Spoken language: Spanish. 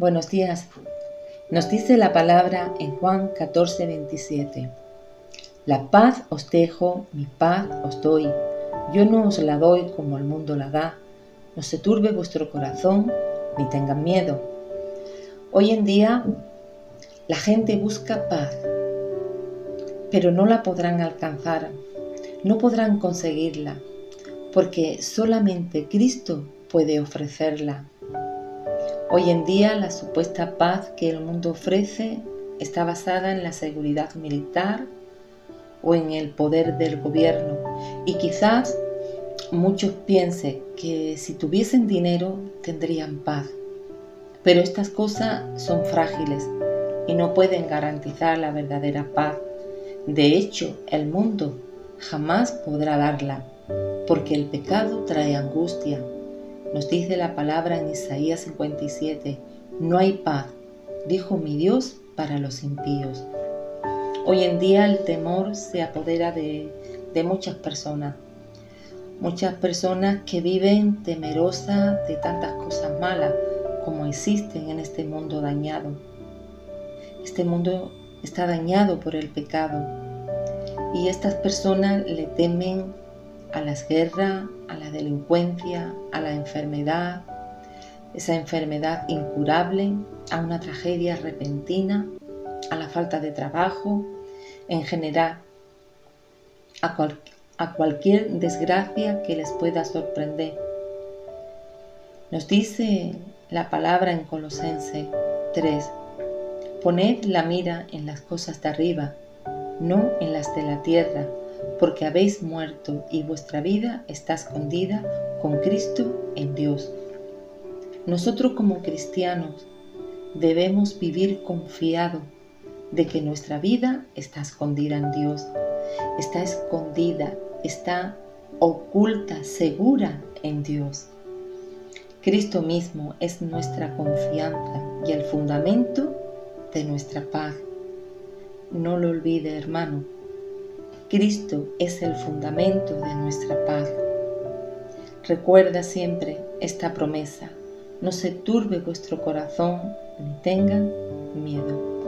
Buenos días. Nos dice la palabra en Juan 14, 27. La paz os dejo, mi paz os doy. Yo no os la doy como el mundo la da. No se turbe vuestro corazón, ni tengan miedo. Hoy en día la gente busca paz, pero no la podrán alcanzar, no podrán conseguirla, porque solamente Cristo puede ofrecerla. Hoy en día la supuesta paz que el mundo ofrece está basada en la seguridad militar o en el poder del gobierno y quizás muchos piensen que si tuviesen dinero tendrían paz. Pero estas cosas son frágiles y no pueden garantizar la verdadera paz. De hecho, el mundo jamás podrá darla, porque el pecado trae angustia, nos dice la palabra en Isaías 57, no hay paz, dijo mi Dios, para los impíos. Hoy en día el temor se apodera de, de muchas personas, muchas personas que viven temerosas de tantas cosas malas como existen en este mundo dañado. Este mundo está dañado por el pecado y estas personas le temen a las guerras, a la delincuencia, a la enfermedad, esa enfermedad incurable, a una tragedia repentina, a la falta de trabajo, en general, a, cualquier desgracia que les pueda sorprender. Nos dice la palabra en Colosense 3, poned la mira en las cosas de arriba, no en las de la tierra, porque habéis muerto y vuestra vida está escondida con Cristo en Dios. Nosotros como cristianos debemos vivir confiado de que nuestra vida está escondida en Dios, está escondida, está oculta, segura en Dios. Cristo mismo es nuestra confianza y el fundamento de nuestra paz. No lo olvide, hermano. Cristo es el fundamento de nuestra paz. Recuerda siempre esta promesa. No se turbe vuestro corazón ni tengan miedo.